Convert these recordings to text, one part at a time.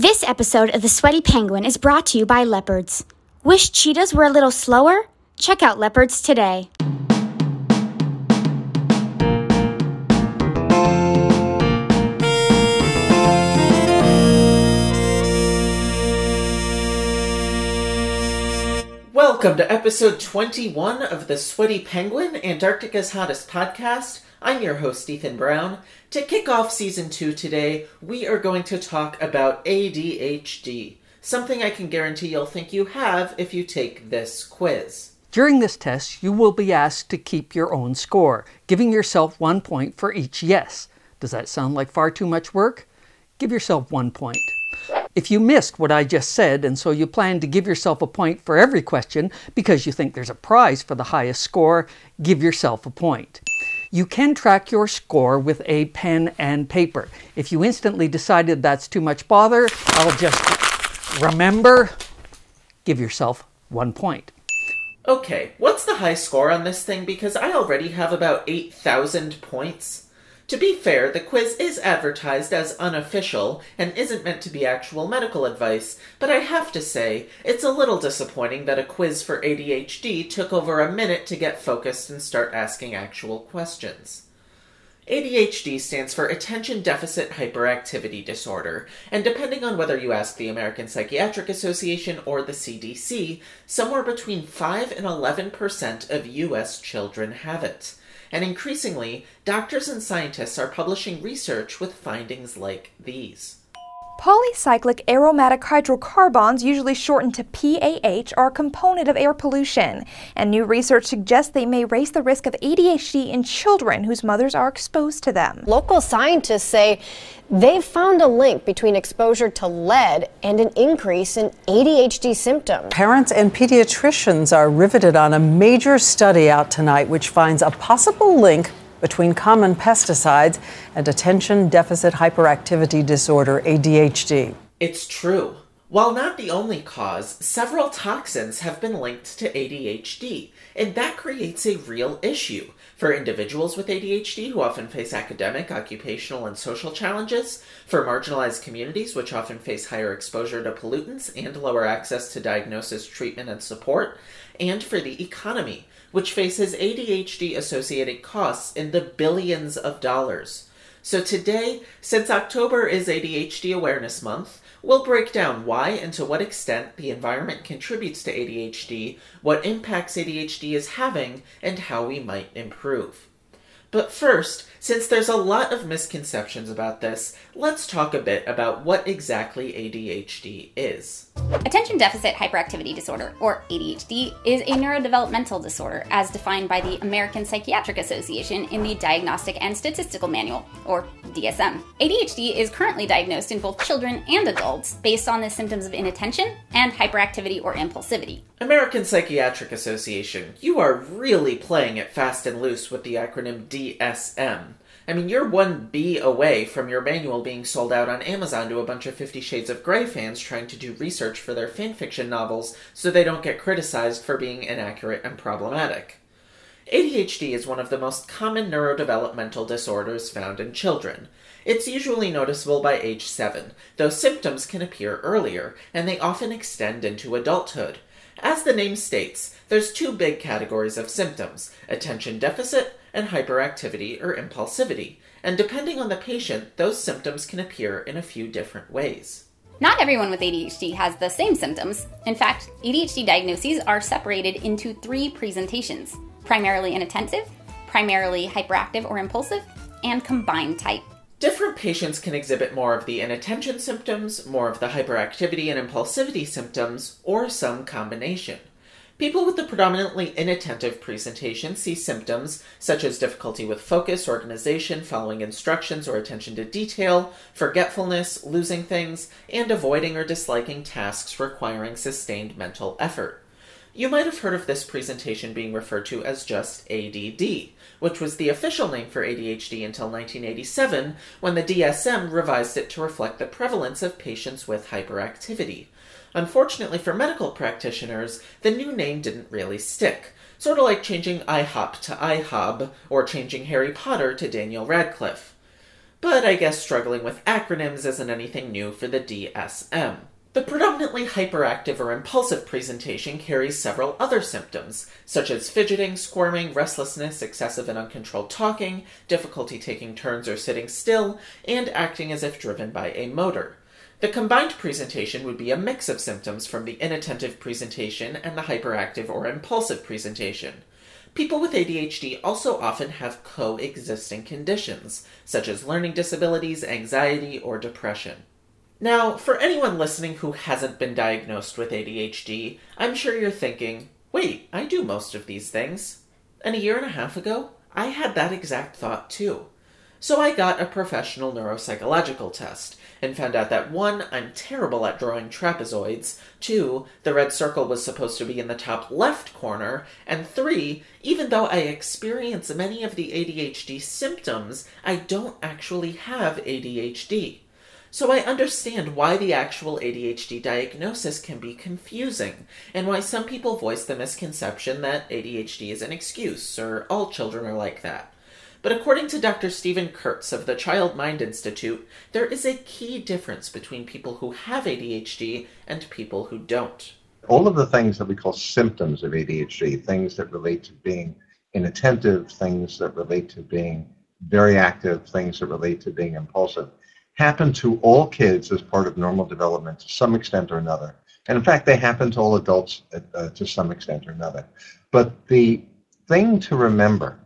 This episode of The Sweaty Penguin is brought to you by Leopards. Wish cheetahs were a little slower? Check out Leopards today. Welcome to episode 21 of the Sweaty Penguin, Antarctica's hottest podcast. I'm your host, Ethan Brown. To kick off season two today, we are going to talk about ADHD, something I can guarantee you'll think you have if you take this quiz. During this test, you will be asked to keep your own score, giving yourself one point for each yes. Does that sound like far too much work? Give yourself one point. If you missed what I just said, and so you plan to give yourself a point for every question because you think there's a prize for the highest score, give yourself a point. You can track your score with a pen and paper. If you instantly decided that's too much bother, I'll just remember, give yourself one point. Okay, what's the high score on this thing? Because I already have about 8,000 points. To be fair, the quiz is advertised as unofficial and isn't meant to be actual medical advice, but I have to say, it's a little disappointing that a quiz for ADHD took over a minute to get focused and start asking actual questions. ADHD stands for Attention Deficit Hyperactivity Disorder, and depending on whether you ask the American Psychiatric Association or the CDC, somewhere between 5 and 11% of US children have it and increasingly, doctors and scientists are publishing research with findings like these. Polycyclic aromatic hydrocarbons, usually shortened to PAH, are a component of air pollution, and new research suggests they may raise the risk of ADHD in children whose mothers are exposed to them. Local scientists say they've found a link between exposure to lead and an increase in ADHD symptoms. Parents and pediatricians are riveted on a major study out tonight which finds a possible link between common pesticides and attention deficit hyperactivity disorder, ADHD. It's true. While not the only cause, several toxins have been linked to ADHD, and that creates a real issue for individuals with ADHD who often face academic, occupational, and social challenges, for marginalized communities which often face higher exposure to pollutants and lower access to diagnosis, treatment, and support, and for the economy which faces ADHD associated costs in the billions of dollars. So, today, since October is ADHD Awareness Month, we'll break down why and to what extent the environment contributes to ADHD, what impacts ADHD is having, and how we might improve. But first, since there's a lot of misconceptions about this, let's talk a bit about what exactly ADHD is. Attention Deficit Hyperactivity Disorder, or ADHD, is a neurodevelopmental disorder as defined by the American Psychiatric Association in the Diagnostic and Statistical Manual, or DSM. ADHD is currently diagnosed in both children and adults based on the symptoms of inattention and hyperactivity or impulsivity. American Psychiatric Association, you are really playing it fast and loose with the acronym DSM. I mean, you're one B away from your manual being sold out on Amazon to a bunch of Fifty Shades of Grey fans trying to do research for their fanfiction novels so they don't get criticized for being inaccurate and problematic. ADHD is one of the most common neurodevelopmental disorders found in children. It's usually noticeable by age 7, though symptoms can appear earlier, and they often extend into adulthood. As the name states, there's two big categories of symptoms attention deficit and hyperactivity or impulsivity, and depending on the patient, those symptoms can appear in a few different ways. Not everyone with ADHD has the same symptoms. In fact, ADHD diagnoses are separated into three presentations primarily inattentive, primarily hyperactive or impulsive, and combined type. Different patients can exhibit more of the inattention symptoms, more of the hyperactivity and impulsivity symptoms, or some combination. People with the predominantly inattentive presentation see symptoms such as difficulty with focus, organization, following instructions or attention to detail, forgetfulness, losing things, and avoiding or disliking tasks requiring sustained mental effort. You might have heard of this presentation being referred to as just ADD, which was the official name for ADHD until 1987 when the DSM revised it to reflect the prevalence of patients with hyperactivity. Unfortunately for medical practitioners, the new name didn't really stick, sort of like changing IHOP to IHOB or changing Harry Potter to Daniel Radcliffe. But I guess struggling with acronyms isn't anything new for the DSM. The predominantly hyperactive or impulsive presentation carries several other symptoms, such as fidgeting, squirming, restlessness, excessive and uncontrolled talking, difficulty taking turns or sitting still, and acting as if driven by a motor. The combined presentation would be a mix of symptoms from the inattentive presentation and the hyperactive or impulsive presentation. People with ADHD also often have coexisting conditions, such as learning disabilities, anxiety, or depression. Now, for anyone listening who hasn't been diagnosed with ADHD, I'm sure you're thinking, wait, I do most of these things. And a year and a half ago, I had that exact thought too. So I got a professional neuropsychological test and found out that one, I'm terrible at drawing trapezoids, two, the red circle was supposed to be in the top left corner, and three, even though I experience many of the ADHD symptoms, I don't actually have ADHD. So I understand why the actual ADHD diagnosis can be confusing, and why some people voice the misconception that ADHD is an excuse, or all children are like that. But according to Dr. Stephen Kurtz of the Child Mind Institute, there is a key difference between people who have ADHD and people who don't. All of the things that we call symptoms of ADHD, things that relate to being inattentive, things that relate to being very active, things that relate to being impulsive, happen to all kids as part of normal development to some extent or another. And in fact, they happen to all adults uh, to some extent or another. But the thing to remember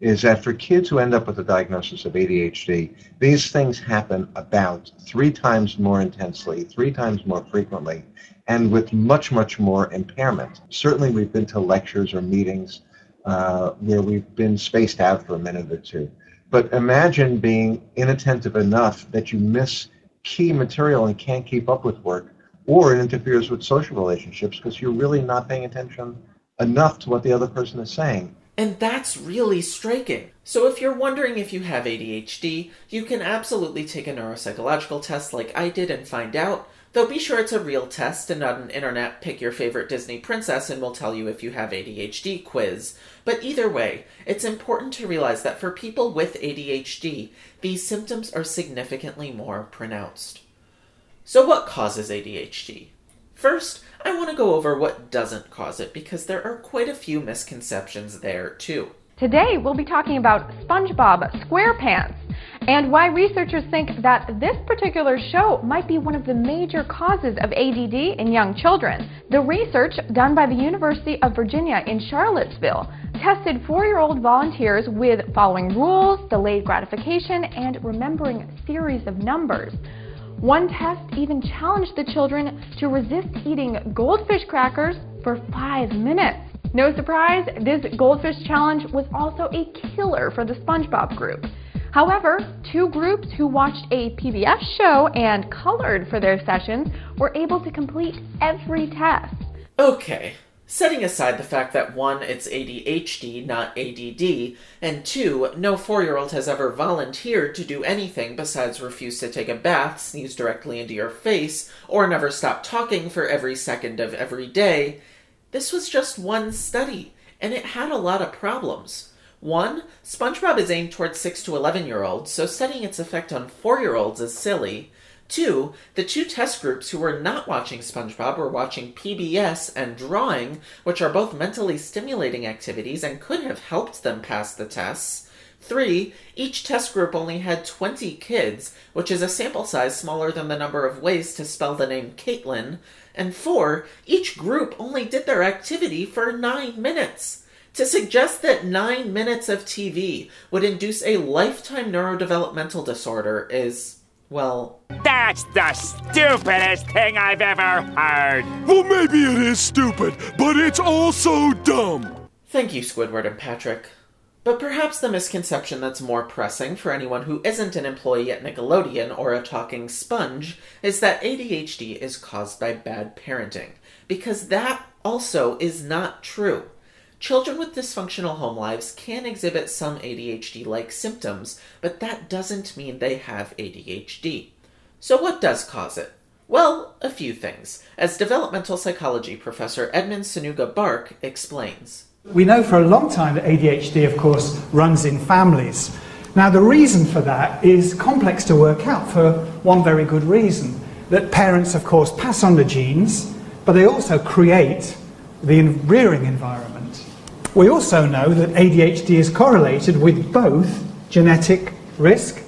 is that for kids who end up with a diagnosis of ADHD, these things happen about three times more intensely, three times more frequently, and with much, much more impairment. Certainly, we've been to lectures or meetings uh, where we've been spaced out for a minute or two. But imagine being inattentive enough that you miss key material and can't keep up with work, or it interferes with social relationships because you're really not paying attention enough to what the other person is saying. And that's really striking. So, if you're wondering if you have ADHD, you can absolutely take a neuropsychological test like I did and find out. Though be sure it's a real test and not an internet pick your favorite Disney princess and we'll tell you if you have ADHD quiz. But either way, it's important to realize that for people with ADHD, these symptoms are significantly more pronounced. So, what causes ADHD? First, I want to go over what doesn't cause it because there are quite a few misconceptions there, too. Today, we'll be talking about SpongeBob SquarePants and why researchers think that this particular show might be one of the major causes of ADD in young children. The research done by the University of Virginia in Charlottesville tested four year old volunteers with following rules, delayed gratification, and remembering series of numbers. One test even challenged the children to resist eating goldfish crackers for five minutes. No surprise, this goldfish challenge was also a killer for the SpongeBob group. However, two groups who watched a PBS show and colored for their sessions were able to complete every test. Okay, setting aside the fact that one, it's ADHD, not ADD, and two, no four year old has ever volunteered to do anything besides refuse to take a bath, sneeze directly into your face, or never stop talking for every second of every day, this was just one study, and it had a lot of problems. One, SpongeBob is aimed towards 6 to 11 year olds, so studying its effect on 4 year olds is silly. Two, the two test groups who were not watching SpongeBob were watching PBS and drawing, which are both mentally stimulating activities and could have helped them pass the tests. Three, each test group only had 20 kids, which is a sample size smaller than the number of ways to spell the name Caitlin. And four, each group only did their activity for nine minutes. To suggest that nine minutes of TV would induce a lifetime neurodevelopmental disorder is, well. That's the stupidest thing I've ever heard! Well, maybe it is stupid, but it's also dumb! Thank you, Squidward and Patrick. But perhaps the misconception that's more pressing for anyone who isn't an employee at Nickelodeon or a talking sponge is that ADHD is caused by bad parenting, because that also is not true. Children with dysfunctional home lives can exhibit some ADHD like symptoms, but that doesn't mean they have ADHD. So, what does cause it? Well, a few things, as developmental psychology professor Edmund Sonuga Barke explains. We know for a long time that ADHD, of course, runs in families. Now, the reason for that is complex to work out for one very good reason that parents, of course, pass on the genes, but they also create the rearing environment. We also know that ADHD is correlated with both genetic risk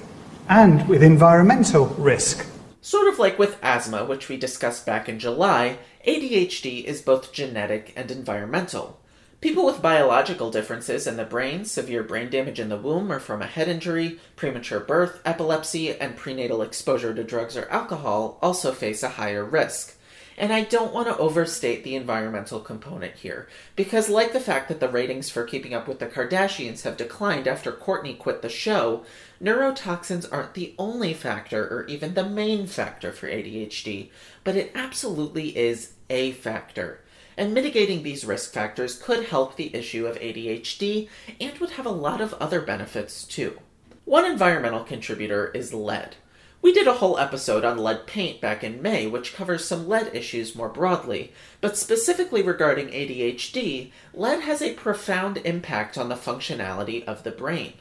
and with environmental risk. Sort of like with asthma, which we discussed back in July, ADHD is both genetic and environmental. People with biological differences in the brain, severe brain damage in the womb or from a head injury, premature birth, epilepsy, and prenatal exposure to drugs or alcohol also face a higher risk. And I don't want to overstate the environmental component here, because, like the fact that the ratings for Keeping Up with the Kardashians have declined after Kourtney quit the show, neurotoxins aren't the only factor or even the main factor for ADHD, but it absolutely is a factor. And mitigating these risk factors could help the issue of ADHD and would have a lot of other benefits too. One environmental contributor is lead. We did a whole episode on lead paint back in May, which covers some lead issues more broadly, but specifically regarding ADHD, lead has a profound impact on the functionality of the brain.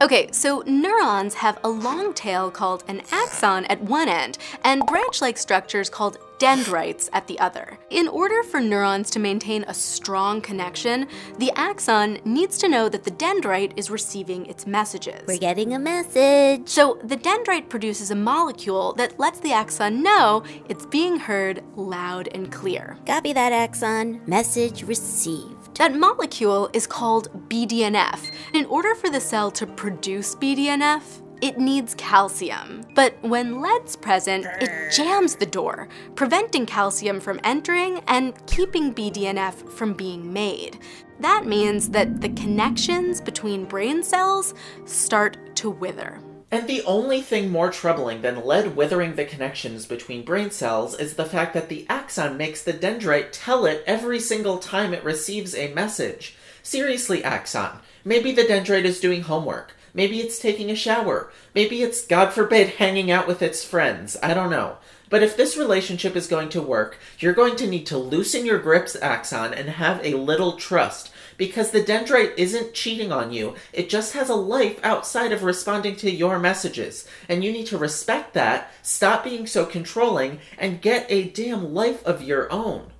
Okay, so neurons have a long tail called an axon at one end and branch like structures called dendrites at the other. In order for neurons to maintain a strong connection, the axon needs to know that the dendrite is receiving its messages. We're getting a message. So the dendrite produces a molecule that lets the axon know it's being heard loud and clear. Copy that axon. Message received. That molecule is called BDNF. In order for the cell to produce BDNF, it needs calcium. But when lead's present, it jams the door, preventing calcium from entering and keeping BDNF from being made. That means that the connections between brain cells start to wither. And the only thing more troubling than lead withering the connections between brain cells is the fact that the axon makes the dendrite tell it every single time it receives a message. Seriously, axon, maybe the dendrite is doing homework. Maybe it's taking a shower. Maybe it's, God forbid, hanging out with its friends. I don't know. But if this relationship is going to work, you're going to need to loosen your grips, Axon, and have a little trust. Because the dendrite isn't cheating on you, it just has a life outside of responding to your messages. And you need to respect that, stop being so controlling, and get a damn life of your own.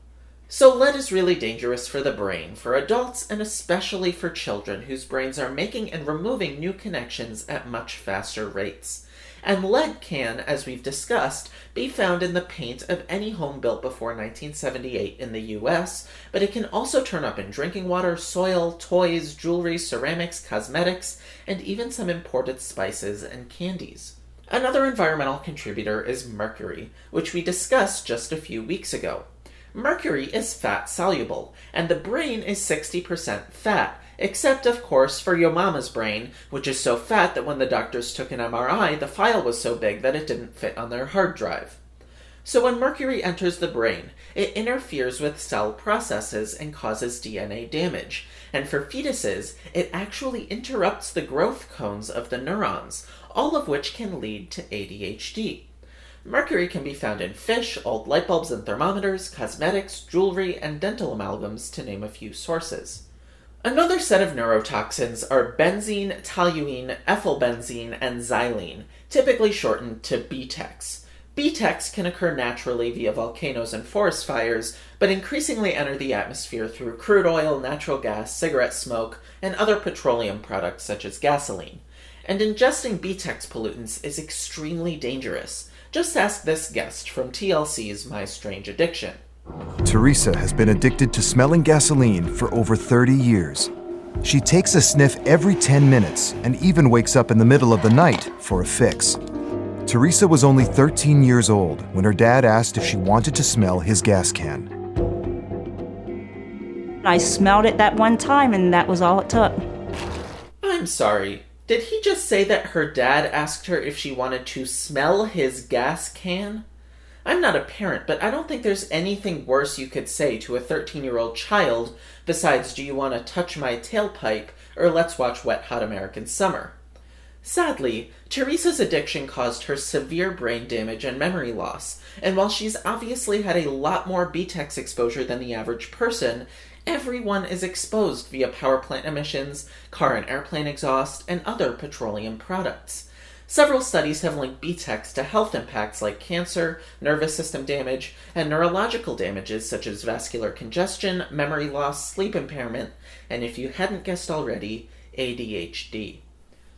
So, lead is really dangerous for the brain, for adults, and especially for children whose brains are making and removing new connections at much faster rates. And lead can, as we've discussed, be found in the paint of any home built before 1978 in the US, but it can also turn up in drinking water, soil, toys, jewelry, ceramics, cosmetics, and even some imported spices and candies. Another environmental contributor is mercury, which we discussed just a few weeks ago. Mercury is fat soluble, and the brain is 60% fat, except, of course, for your mama's brain, which is so fat that when the doctors took an MRI, the file was so big that it didn't fit on their hard drive. So when mercury enters the brain, it interferes with cell processes and causes DNA damage. And for fetuses, it actually interrupts the growth cones of the neurons, all of which can lead to ADHD. Mercury can be found in fish, old light bulbs and thermometers, cosmetics, jewelry, and dental amalgams, to name a few sources. Another set of neurotoxins are benzene, toluene, ethylbenzene, and xylene, typically shortened to BTEX. BTEX can occur naturally via volcanoes and forest fires, but increasingly enter the atmosphere through crude oil, natural gas, cigarette smoke, and other petroleum products such as gasoline. And ingesting BTEX pollutants is extremely dangerous. Just ask this guest from TLC's My Strange Addiction. Teresa has been addicted to smelling gasoline for over 30 years. She takes a sniff every 10 minutes and even wakes up in the middle of the night for a fix. Teresa was only 13 years old when her dad asked if she wanted to smell his gas can. I smelled it that one time, and that was all it took. I'm sorry. Did he just say that her dad asked her if she wanted to smell his gas can? I'm not a parent, but I don't think there's anything worse you could say to a 13 year old child besides, Do you want to touch my tailpipe? or Let's watch Wet Hot American Summer. Sadly, Teresa's addiction caused her severe brain damage and memory loss, and while she's obviously had a lot more BTEX exposure than the average person, everyone is exposed via power plant emissions, car and airplane exhaust, and other petroleum products. Several studies have linked BTEX to health impacts like cancer, nervous system damage, and neurological damages such as vascular congestion, memory loss, sleep impairment, and if you hadn't guessed already, ADHD.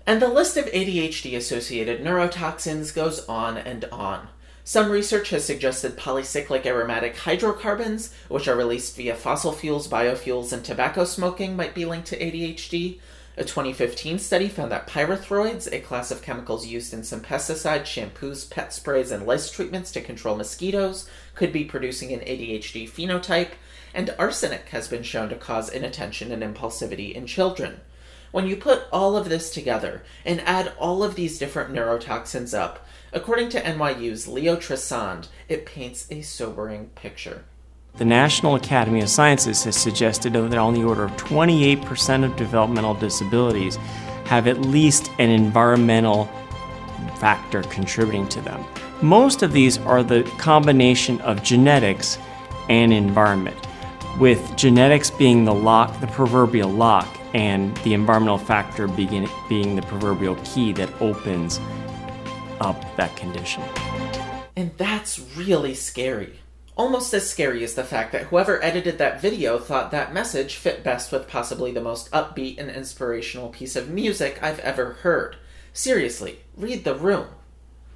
And the list of ADHD associated neurotoxins goes on and on. Some research has suggested polycyclic aromatic hydrocarbons, which are released via fossil fuels, biofuels, and tobacco smoking, might be linked to ADHD. A 2015 study found that pyrethroids, a class of chemicals used in some pesticides, shampoos, pet sprays, and lice treatments to control mosquitoes, could be producing an ADHD phenotype, and arsenic has been shown to cause inattention and impulsivity in children. When you put all of this together and add all of these different neurotoxins up, according to NYU's Leo Trasande, it paints a sobering picture. The National Academy of Sciences has suggested that on the order of 28% of developmental disabilities have at least an environmental factor contributing to them. Most of these are the combination of genetics and environment, with genetics being the lock, the proverbial lock, and the environmental factor being, being the proverbial key that opens up that condition. And that's really scary. Almost as scary as the fact that whoever edited that video thought that message fit best with possibly the most upbeat and inspirational piece of music I've ever heard. Seriously, read the room.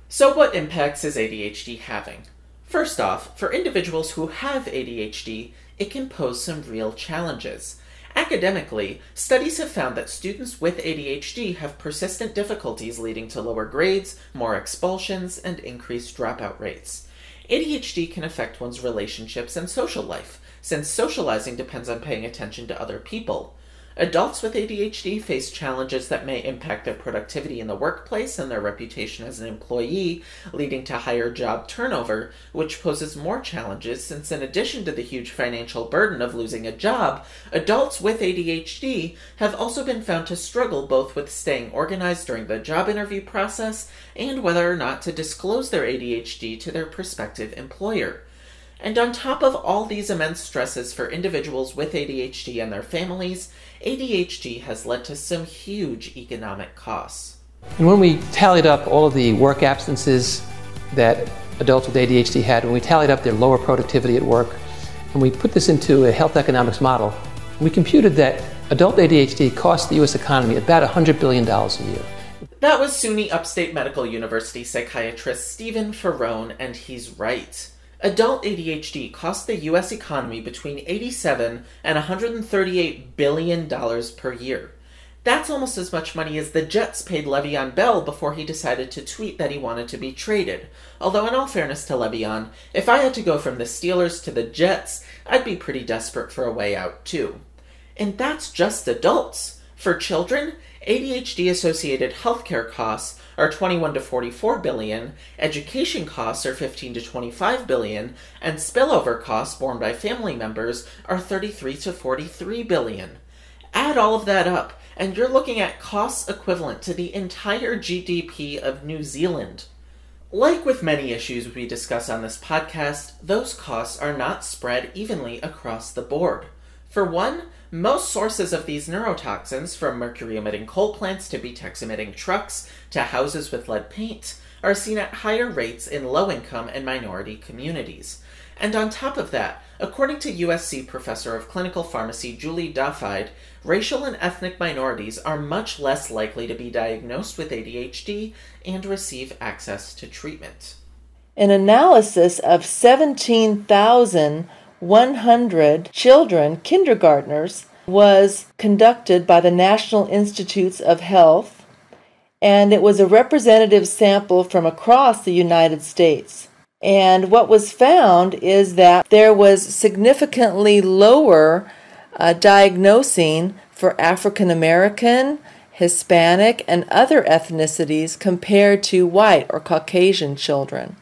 So, what impacts is ADHD having? First off, for individuals who have ADHD, it can pose some real challenges. Academically, studies have found that students with ADHD have persistent difficulties leading to lower grades, more expulsions, and increased dropout rates. ADHD can affect one's relationships and social life, since socializing depends on paying attention to other people. Adults with ADHD face challenges that may impact their productivity in the workplace and their reputation as an employee, leading to higher job turnover, which poses more challenges since, in addition to the huge financial burden of losing a job, adults with ADHD have also been found to struggle both with staying organized during the job interview process and whether or not to disclose their ADHD to their prospective employer. And on top of all these immense stresses for individuals with ADHD and their families, ADHD has led to some huge economic costs. And when we tallied up all of the work absences that adults with ADHD had, when we tallied up their lower productivity at work, and we put this into a health economics model, we computed that adult ADHD costs the U.S. economy about $100 billion a year. That was SUNY Upstate Medical University psychiatrist Stephen Faraone, and he's right. Adult ADHD costs the US economy between 87 and 138 billion dollars per year. That's almost as much money as the Jets paid Le'Veon Bell before he decided to tweet that he wanted to be traded. Although, in all fairness to Le'Veon, if I had to go from the Steelers to the Jets, I'd be pretty desperate for a way out, too. And that's just adults. For children, ADHD associated healthcare costs are 21 to 44 billion, education costs are 15 to 25 billion, and spillover costs borne by family members are 33 to 43 billion. Add all of that up, and you're looking at costs equivalent to the entire GDP of New Zealand. Like with many issues we discuss on this podcast, those costs are not spread evenly across the board. For one, most sources of these neurotoxins, from mercury emitting coal plants to BTEX emitting trucks to houses with lead paint, are seen at higher rates in low income and minority communities. And on top of that, according to USC professor of clinical pharmacy Julie Dopheide, racial and ethnic minorities are much less likely to be diagnosed with ADHD and receive access to treatment. An analysis of 17,000 100 children, kindergartners, was conducted by the National Institutes of Health, and it was a representative sample from across the United States. And what was found is that there was significantly lower uh, diagnosing for African American, Hispanic, and other ethnicities compared to white or Caucasian children.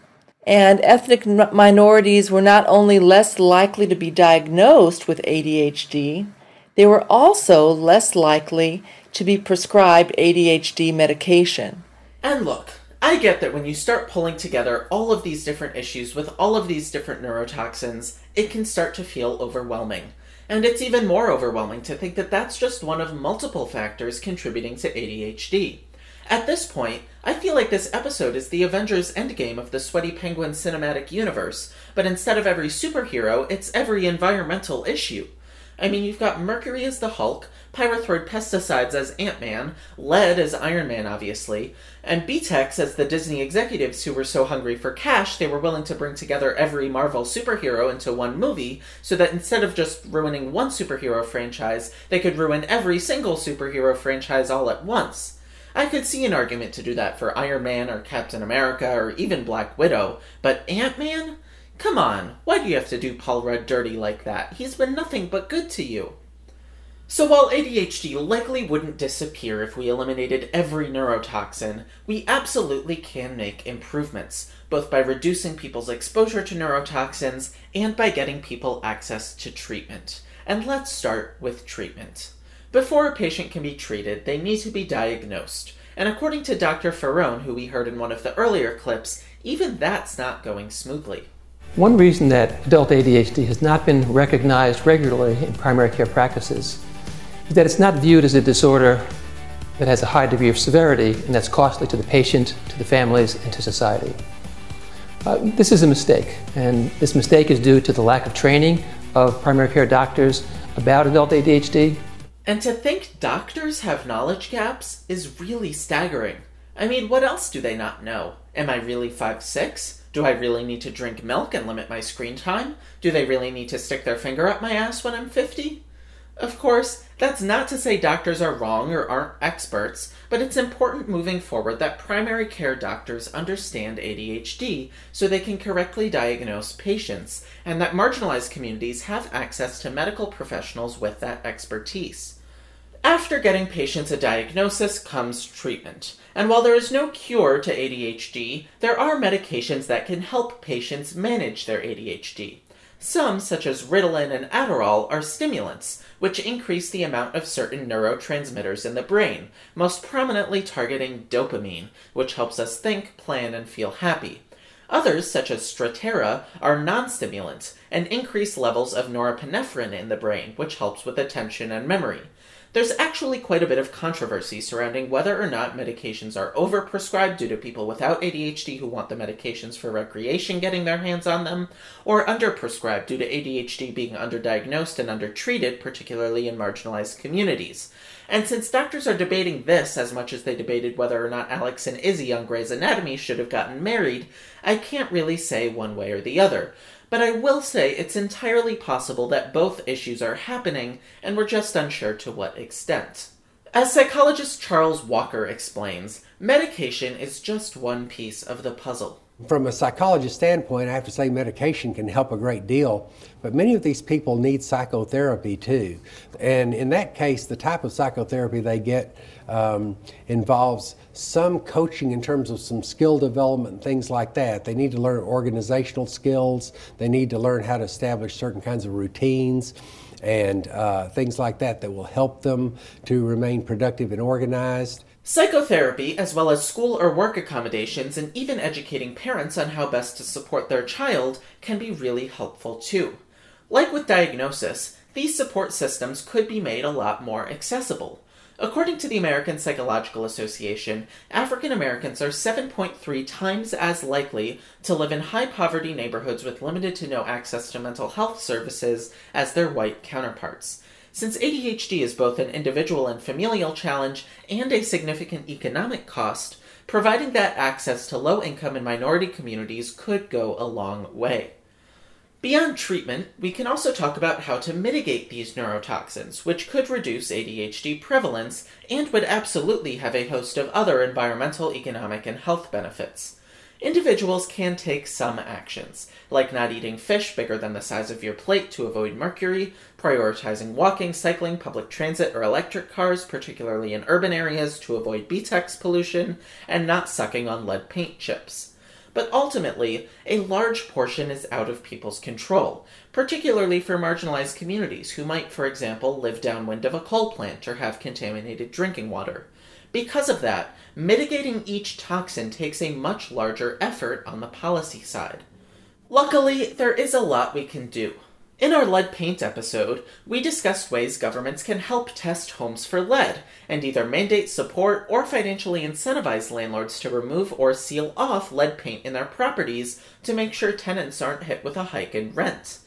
And ethnic minorities were not only less likely to be diagnosed with ADHD, they were also less likely to be prescribed ADHD medication. And look, I get that when you start pulling together all of these different issues with all of these different neurotoxins, it can start to feel overwhelming. And it's even more overwhelming to think that that's just one of multiple factors contributing to ADHD. At this point, I feel like this episode is the Avengers Endgame of the Sweaty Penguin cinematic universe, but instead of every superhero, it's every environmental issue. I mean, you've got Mercury as the Hulk, Pyrethroid pesticides as Ant Man, Lead as Iron Man, obviously, and BTEX as the Disney executives who were so hungry for cash they were willing to bring together every Marvel superhero into one movie so that instead of just ruining one superhero franchise, they could ruin every single superhero franchise all at once. I could see an argument to do that for Iron Man or Captain America or even Black Widow, but Ant Man? Come on, why do you have to do Paul Rudd dirty like that? He's been nothing but good to you. So while ADHD likely wouldn't disappear if we eliminated every neurotoxin, we absolutely can make improvements, both by reducing people's exposure to neurotoxins and by getting people access to treatment. And let's start with treatment. Before a patient can be treated, they need to be diagnosed. And according to Dr. Faraone, who we heard in one of the earlier clips, even that's not going smoothly. One reason that adult ADHD has not been recognized regularly in primary care practices is that it's not viewed as a disorder that has a high degree of severity and that's costly to the patient, to the families, and to society. Uh, this is a mistake, and this mistake is due to the lack of training of primary care doctors about adult ADHD. And to think doctors have knowledge gaps is really staggering. I mean, what else do they not know? Am I really 5'6? Do I really need to drink milk and limit my screen time? Do they really need to stick their finger up my ass when I'm 50? Of course, that's not to say doctors are wrong or aren't experts, but it's important moving forward that primary care doctors understand ADHD so they can correctly diagnose patients, and that marginalized communities have access to medical professionals with that expertise. After getting patients a diagnosis comes treatment. And while there is no cure to ADHD, there are medications that can help patients manage their ADHD. Some, such as Ritalin and Adderall, are stimulants, which increase the amount of certain neurotransmitters in the brain, most prominently targeting dopamine, which helps us think, plan, and feel happy. Others, such as Strattera, are non stimulants and increase levels of norepinephrine in the brain, which helps with attention and memory. There's actually quite a bit of controversy surrounding whether or not medications are overprescribed due to people without ADHD who want the medications for recreation getting their hands on them, or underprescribed due to ADHD being underdiagnosed and undertreated, particularly in marginalized communities. And since doctors are debating this as much as they debated whether or not Alex and Izzy on Grey's Anatomy should have gotten married, I can't really say one way or the other. But I will say it's entirely possible that both issues are happening, and we're just unsure to what extent. As psychologist Charles Walker explains, medication is just one piece of the puzzle. From a psychologist standpoint, I have to say medication can help a great deal, but many of these people need psychotherapy too. And in that case, the type of psychotherapy they get um, involves some coaching in terms of some skill development and things like that. They need to learn organizational skills, they need to learn how to establish certain kinds of routines and uh, things like that that will help them to remain productive and organized. Psychotherapy, as well as school or work accommodations, and even educating parents on how best to support their child, can be really helpful too. Like with diagnosis, these support systems could be made a lot more accessible. According to the American Psychological Association, African Americans are 7.3 times as likely to live in high poverty neighborhoods with limited to no access to mental health services as their white counterparts. Since ADHD is both an individual and familial challenge and a significant economic cost, providing that access to low income and minority communities could go a long way. Beyond treatment, we can also talk about how to mitigate these neurotoxins, which could reduce ADHD prevalence and would absolutely have a host of other environmental, economic, and health benefits individuals can take some actions, like not eating fish bigger than the size of your plate to avoid mercury, prioritizing walking, cycling, public transit, or electric cars, particularly in urban areas, to avoid BTEX pollution, and not sucking on lead paint chips. But ultimately, a large portion is out of people's control, particularly for marginalized communities who might, for example, live downwind of a coal plant or have contaminated drinking water. Because of that, mitigating each toxin takes a much larger effort on the policy side. Luckily, there is a lot we can do. In our lead paint episode, we discussed ways governments can help test homes for lead and either mandate support or financially incentivize landlords to remove or seal off lead paint in their properties to make sure tenants aren't hit with a hike in rent.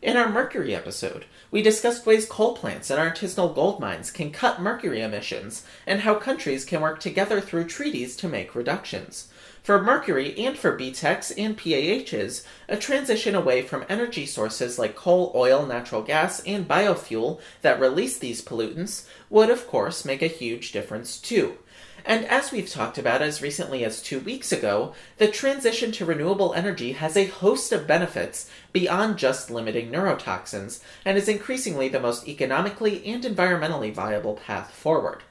In our mercury episode, we discussed ways coal plants and artisanal gold mines can cut mercury emissions and how countries can work together through treaties to make reductions. For mercury and for BTEX and PAHs, a transition away from energy sources like coal, oil, natural gas, and biofuel that release these pollutants would, of course, make a huge difference too. And as we've talked about as recently as two weeks ago, the transition to renewable energy has a host of benefits beyond just limiting neurotoxins, and is increasingly the most economically and environmentally viable path forward.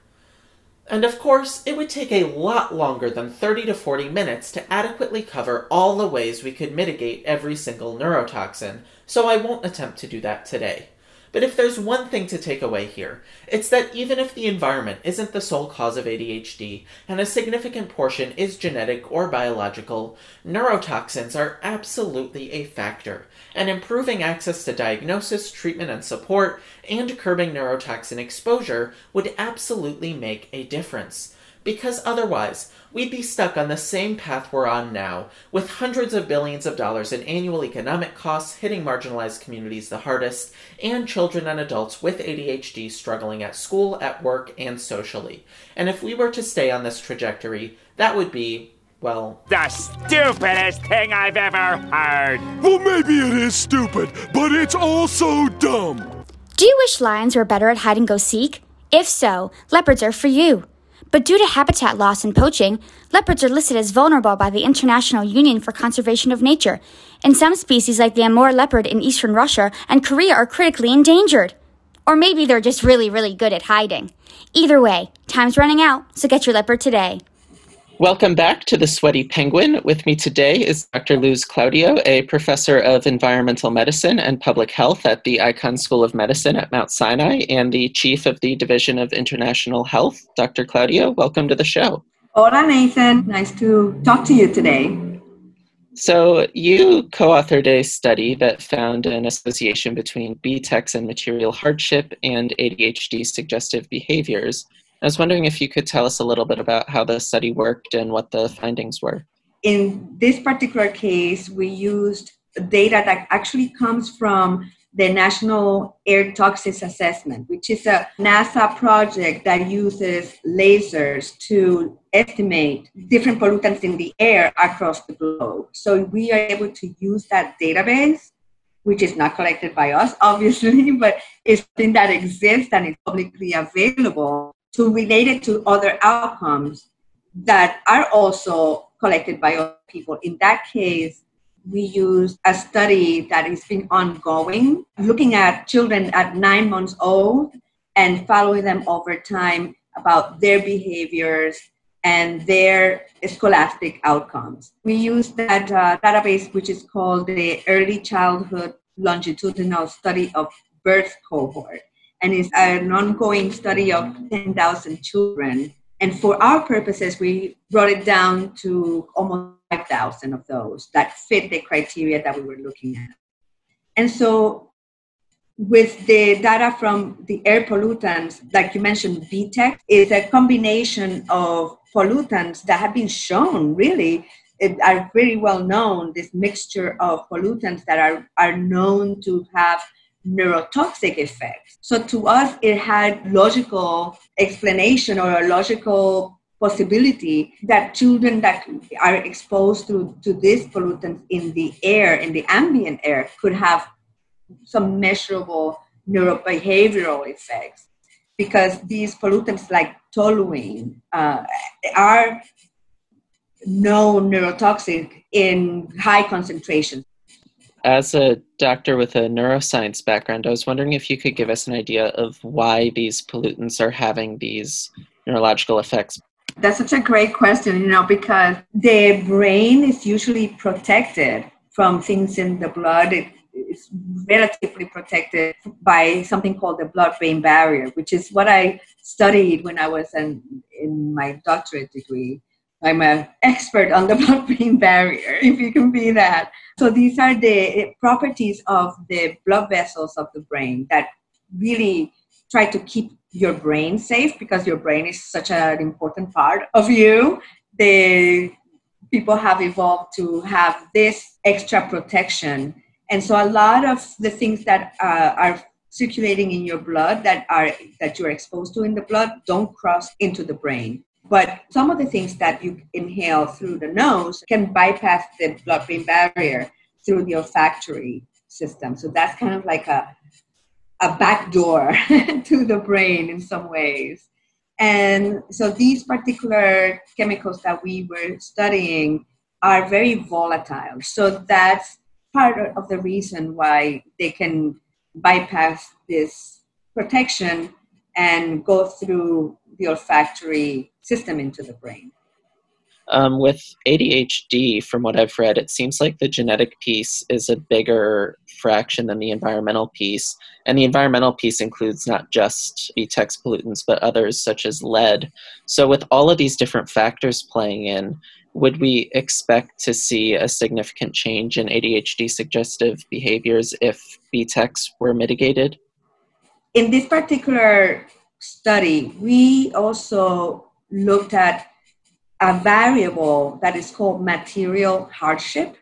And of course, it would take a lot longer than 30 to 40 minutes to adequately cover all the ways we could mitigate every single neurotoxin, so I won't attempt to do that today. But if there's one thing to take away here, it's that even if the environment isn't the sole cause of ADHD, and a significant portion is genetic or biological, neurotoxins are absolutely a factor, and improving access to diagnosis, treatment, and support, and curbing neurotoxin exposure would absolutely make a difference. Because otherwise, we'd be stuck on the same path we're on now, with hundreds of billions of dollars in annual economic costs hitting marginalized communities the hardest, and children and adults with ADHD struggling at school, at work, and socially. And if we were to stay on this trajectory, that would be, well, the stupidest thing I've ever heard. Well, maybe it is stupid, but it's also dumb. Do you wish lions were better at hide and go seek? If so, leopards are for you. But due to habitat loss and poaching, leopards are listed as vulnerable by the International Union for Conservation of Nature, and some species like the Amur leopard in eastern Russia and Korea are critically endangered. Or maybe they're just really, really good at hiding. Either way, time's running out, so get your leopard today. Welcome back to the Sweaty Penguin. With me today is Dr. Luz Claudio, a professor of environmental medicine and public health at the Icahn School of Medicine at Mount Sinai and the chief of the Division of International Health. Dr. Claudio, welcome to the show. Hola, Nathan. Nice to talk to you today. So, you co authored a study that found an association between BTEX and material hardship and ADHD suggestive behaviors. I was wondering if you could tell us a little bit about how the study worked and what the findings were. In this particular case, we used data that actually comes from the National Air Toxics Assessment, which is a NASA project that uses lasers to estimate different pollutants in the air across the globe. So we are able to use that database, which is not collected by us, obviously, but it's something that exists and is publicly available to relate it to other outcomes that are also collected by other people. In that case, we used a study that has been ongoing, looking at children at nine months old and following them over time about their behaviors and their scholastic outcomes. We used that uh, database, which is called the Early Childhood Longitudinal Study of Birth Cohort and it's an ongoing study of 10,000 children. And for our purposes, we brought it down to almost 5,000 of those that fit the criteria that we were looking at. And so, with the data from the air pollutants, like you mentioned, BTEX is a combination of pollutants that have been shown really are very well known. This mixture of pollutants that are, are known to have neurotoxic effects. So to us, it had logical explanation or a logical possibility that children that are exposed to, to these pollutants in the air, in the ambient air, could have some measurable neurobehavioral effects because these pollutants like toluene uh, are known neurotoxic in high concentrations as a doctor with a neuroscience background, I was wondering if you could give us an idea of why these pollutants are having these neurological effects. That's such a great question, you know, because the brain is usually protected from things in the blood. It, it's relatively protected by something called the blood brain barrier, which is what I studied when I was in, in my doctorate degree. I'm an expert on the blood-brain barrier, if you can be that. So these are the properties of the blood vessels of the brain that really try to keep your brain safe because your brain is such an important part of you. The people have evolved to have this extra protection. And so a lot of the things that uh, are circulating in your blood that are that you're exposed to in the blood don't cross into the brain. But some of the things that you inhale through the nose can bypass the blood brain barrier through the olfactory system. So that's kind of like a, a back door to the brain in some ways. And so these particular chemicals that we were studying are very volatile. So that's part of the reason why they can bypass this protection and go through the olfactory system into the brain. Um, with ADHD, from what I've read, it seems like the genetic piece is a bigger fraction than the environmental piece. And the environmental piece includes not just BTEX pollutants, but others such as lead. So, with all of these different factors playing in, would we expect to see a significant change in ADHD suggestive behaviors if BTEX were mitigated? In this particular study, we also looked at a variable that is called material hardship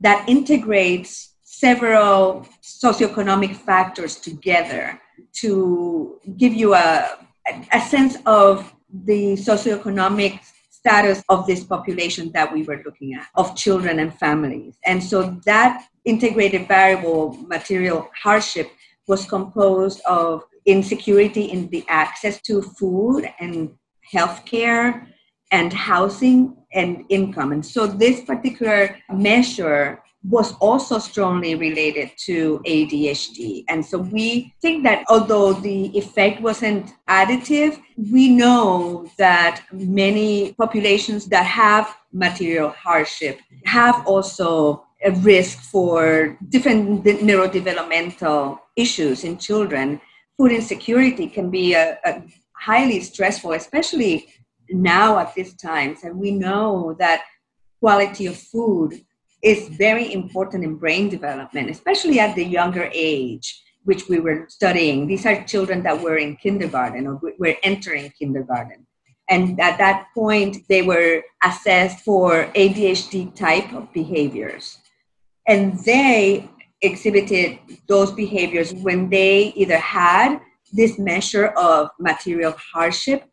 that integrates several socioeconomic factors together to give you a, a sense of the socioeconomic status of this population that we were looking at, of children and families. And so that integrated variable material hardship was composed of insecurity in the access to food and healthcare and housing and income. And so this particular measure was also strongly related to ADHD. And so we think that although the effect wasn't additive, we know that many populations that have material hardship have also a risk for different neurodevelopmental issues in children. Food insecurity can be a, a highly stressful, especially now at these times. And we know that quality of food is very important in brain development, especially at the younger age, which we were studying. These are children that were in kindergarten or were entering kindergarten. And at that point, they were assessed for ADHD type of behaviors. And they exhibited those behaviors when they either had this measure of material hardship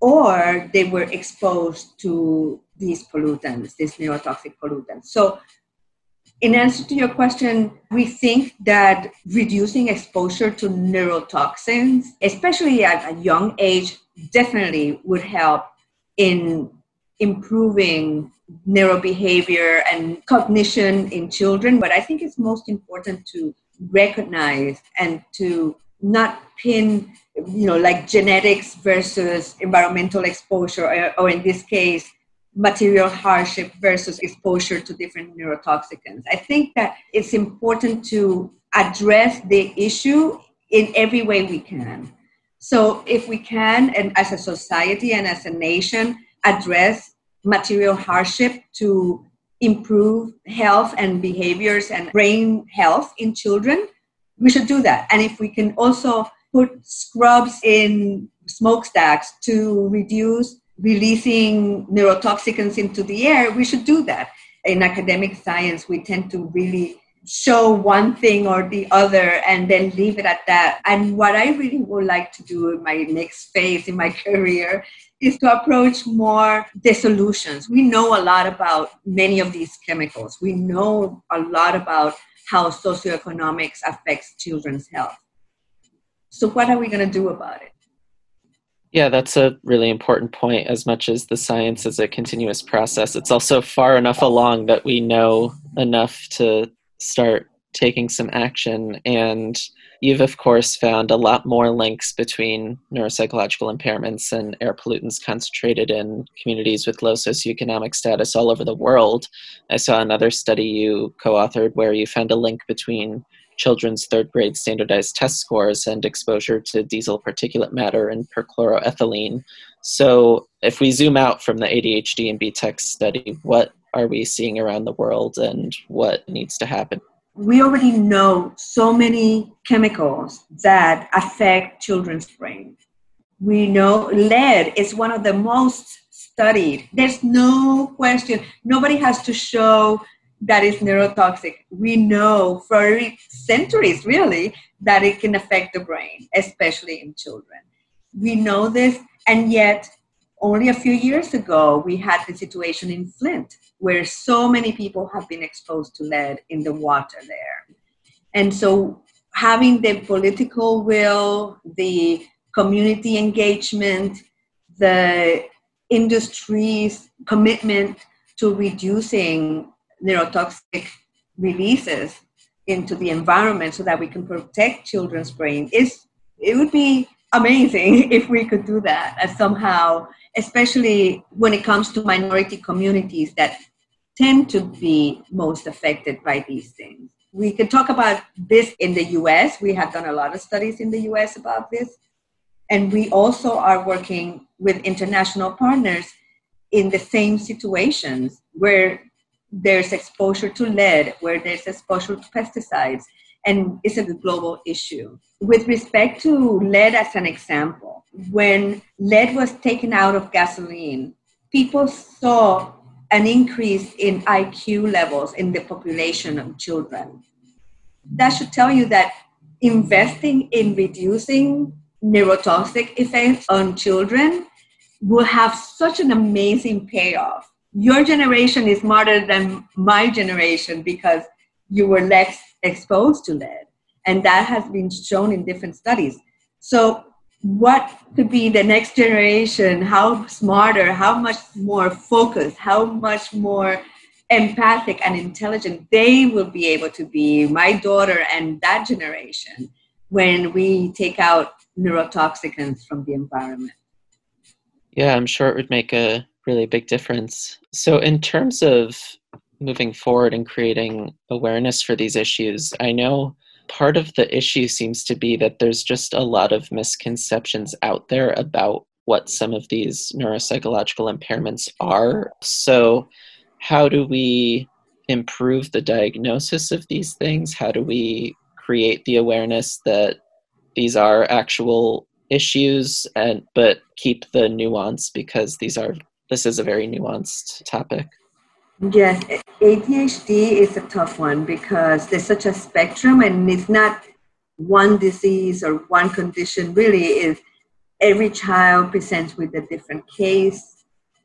or they were exposed to these pollutants, these neurotoxic pollutants. So, in answer to your question, we think that reducing exposure to neurotoxins, especially at a young age, definitely would help in improving neurobehavior and cognition in children. But I think it's most important to recognize and to not pin, you know, like genetics versus environmental exposure, or, or in this case, material hardship versus exposure to different neurotoxicants. I think that it's important to address the issue in every way we can. So, if we can, and as a society and as a nation, address material hardship to improve health and behaviors and brain health in children, we should do that. And if we can also put scrubs in smokestacks to reduce releasing neurotoxicants into the air, we should do that. In academic science, we tend to really show one thing or the other and then leave it at that. And what I really would like to do in my next phase in my career is to approach more the solutions. We know a lot about many of these chemicals. We know a lot about how socioeconomics affects children's health. So what are we going to do about it? Yeah, that's a really important point. As much as the science is a continuous process, it's also far enough along that we know enough to start taking some action. And you've, of course, found a lot more links between neuropsychological impairments and air pollutants concentrated in communities with low socioeconomic status all over the world. I saw another study you co authored where you found a link between children's third grade standardized test scores and exposure to diesel particulate matter and perchloroethylene. So, if we zoom out from the ADHD and BTEX study, what are we seeing around the world and what needs to happen? We already know so many chemicals that affect children's brain. We know lead is one of the most studied. There's no question. Nobody has to show that it's neurotoxic. We know for centuries, really, that it can affect the brain, especially in children. We know this, and yet, only a few years ago, we had the situation in Flint where so many people have been exposed to lead in the water there. And so, having the political will, the community engagement, the industry's commitment to reducing neurotoxic releases into the environment so that we can protect children's brain is it would be amazing if we could do that and somehow especially when it comes to minority communities that tend to be most affected by these things. We can talk about this in the us we have done a lot of studies in the us about this. And we also are working with international partners in the same situations where there's exposure to lead, where there's exposure to pesticides, and it's a global issue. With respect to lead, as an example, when lead was taken out of gasoline, people saw an increase in IQ levels in the population of children. That should tell you that investing in reducing neurotoxic effects on children will have such an amazing payoff your generation is smarter than my generation because you were less exposed to lead. And that has been shown in different studies. So, what could be the next generation? How smarter, how much more focused, how much more empathic and intelligent they will be able to be, my daughter and that generation, when we take out neurotoxicants from the environment. Yeah, I'm sure it would make a really big difference. So, in terms of moving forward and creating awareness for these issues, I know part of the issue seems to be that there's just a lot of misconceptions out there about what some of these neuropsychological impairments are. So, how do we improve the diagnosis of these things? How do we create the awareness that these are actual issues and but keep the nuance because these are this is a very nuanced topic. Yes, ADHD is a tough one because there's such a spectrum and it's not one disease or one condition. Really is every child presents with a different case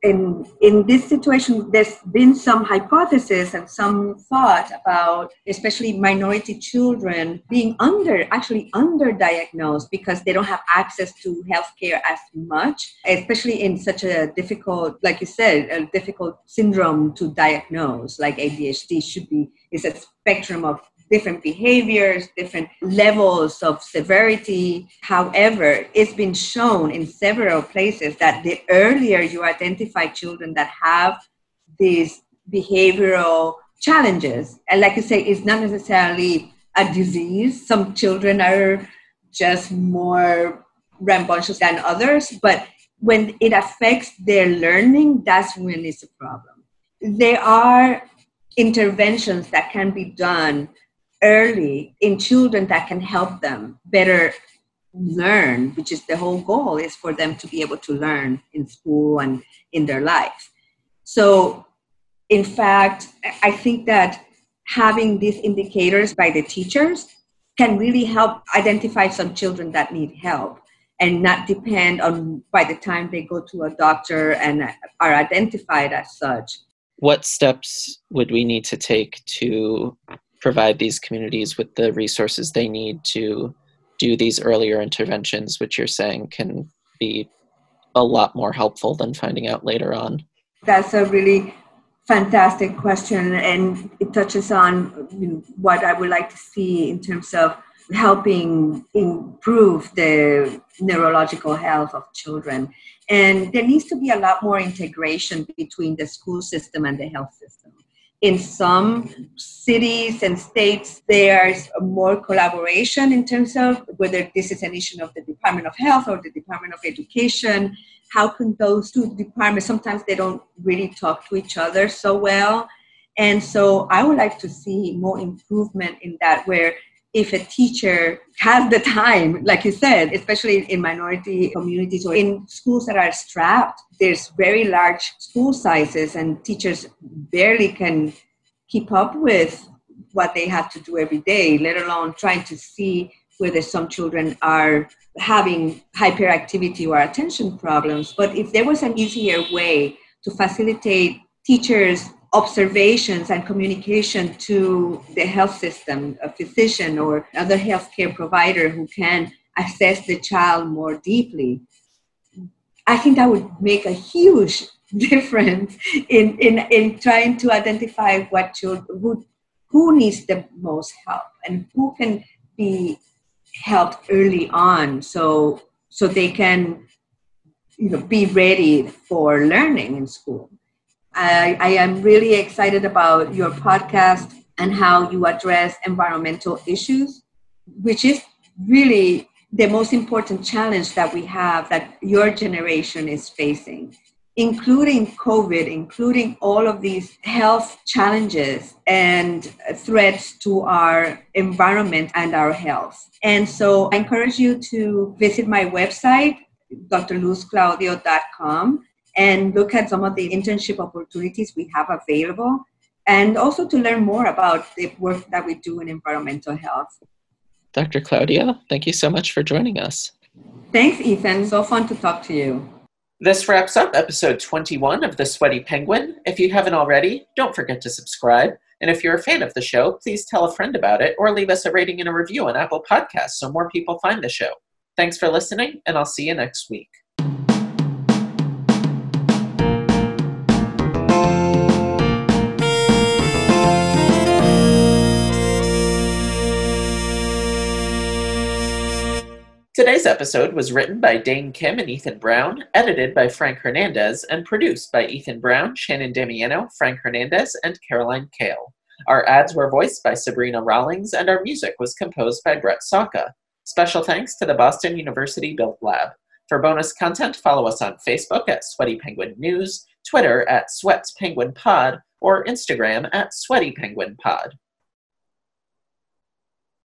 in in this situation, there's been some hypothesis and some thought about, especially minority children, being under actually underdiagnosed because they don't have access to healthcare as much, especially in such a difficult, like you said, a difficult syndrome to diagnose. Like ADHD should be is a spectrum of different behaviors, different levels of severity. However, it's been shown in several places that the earlier you identify children that have these behavioral challenges, and like you say, it's not necessarily a disease. Some children are just more rambunctious than others, but when it affects their learning, that's when it's a problem. There are interventions that can be done early in children that can help them better learn which is the whole goal is for them to be able to learn in school and in their life. So in fact i think that having these indicators by the teachers can really help identify some children that need help and not depend on by the time they go to a doctor and are identified as such. What steps would we need to take to provide these communities with the resources they need to do these earlier interventions, which you're saying can be a lot more helpful than finding out later on? That's a really fantastic question, and it touches on what I would like to see in terms of helping improve the neurological health of children. And there needs to be a lot more integration between the school system and the health system in some cities and states, there's more collaboration in terms of whether this is an issue of the Department of Health or the Department of Education. How can those two departments, sometimes they don't really talk to each other so well. And so I would like to see more improvement in that, where if a teacher has the time, like you said, especially in minority communities or in schools that are strapped, there's very large school sizes and teachers barely can keep up with what they have to do every day, let alone trying to see whether some children are having hyperactivity or attention problems. But if there was an easier way to facilitate teachers observations and communication to the health system, a physician or other healthcare provider who can assess the child more deeply. I think that would make a huge difference in, in, in trying to identify what children, who, who needs the most help and who can be helped early on so, so they can you know, be ready for learning in school. I, I am really excited about your podcast and how you address environmental issues, which is really the most important challenge that we have that your generation is facing, including COVID, including all of these health challenges and threats to our environment and our health. And so I encourage you to visit my website, drluzclaudio.com and look at some of the internship opportunities we have available and also to learn more about the work that we do in environmental health. Dr. Claudio, thank you so much for joining us. Thanks, Ethan. So fun to talk to you. This wraps up episode 21 of The Sweaty Penguin. If you haven't already, don't forget to subscribe. And if you're a fan of the show, please tell a friend about it or leave us a rating and a review on Apple Podcasts so more people find the show. Thanks for listening, and I'll see you next week. Today's episode was written by Dane Kim and Ethan Brown, edited by Frank Hernandez, and produced by Ethan Brown, Shannon Damiano, Frank Hernandez, and Caroline Kale. Our ads were voiced by Sabrina Rawlings, and our music was composed by Brett Saka. Special thanks to the Boston University Built Lab. For bonus content, follow us on Facebook at Sweaty Penguin News, Twitter at Sweaty Penguin Pod, or Instagram at Sweaty Penguin Pod.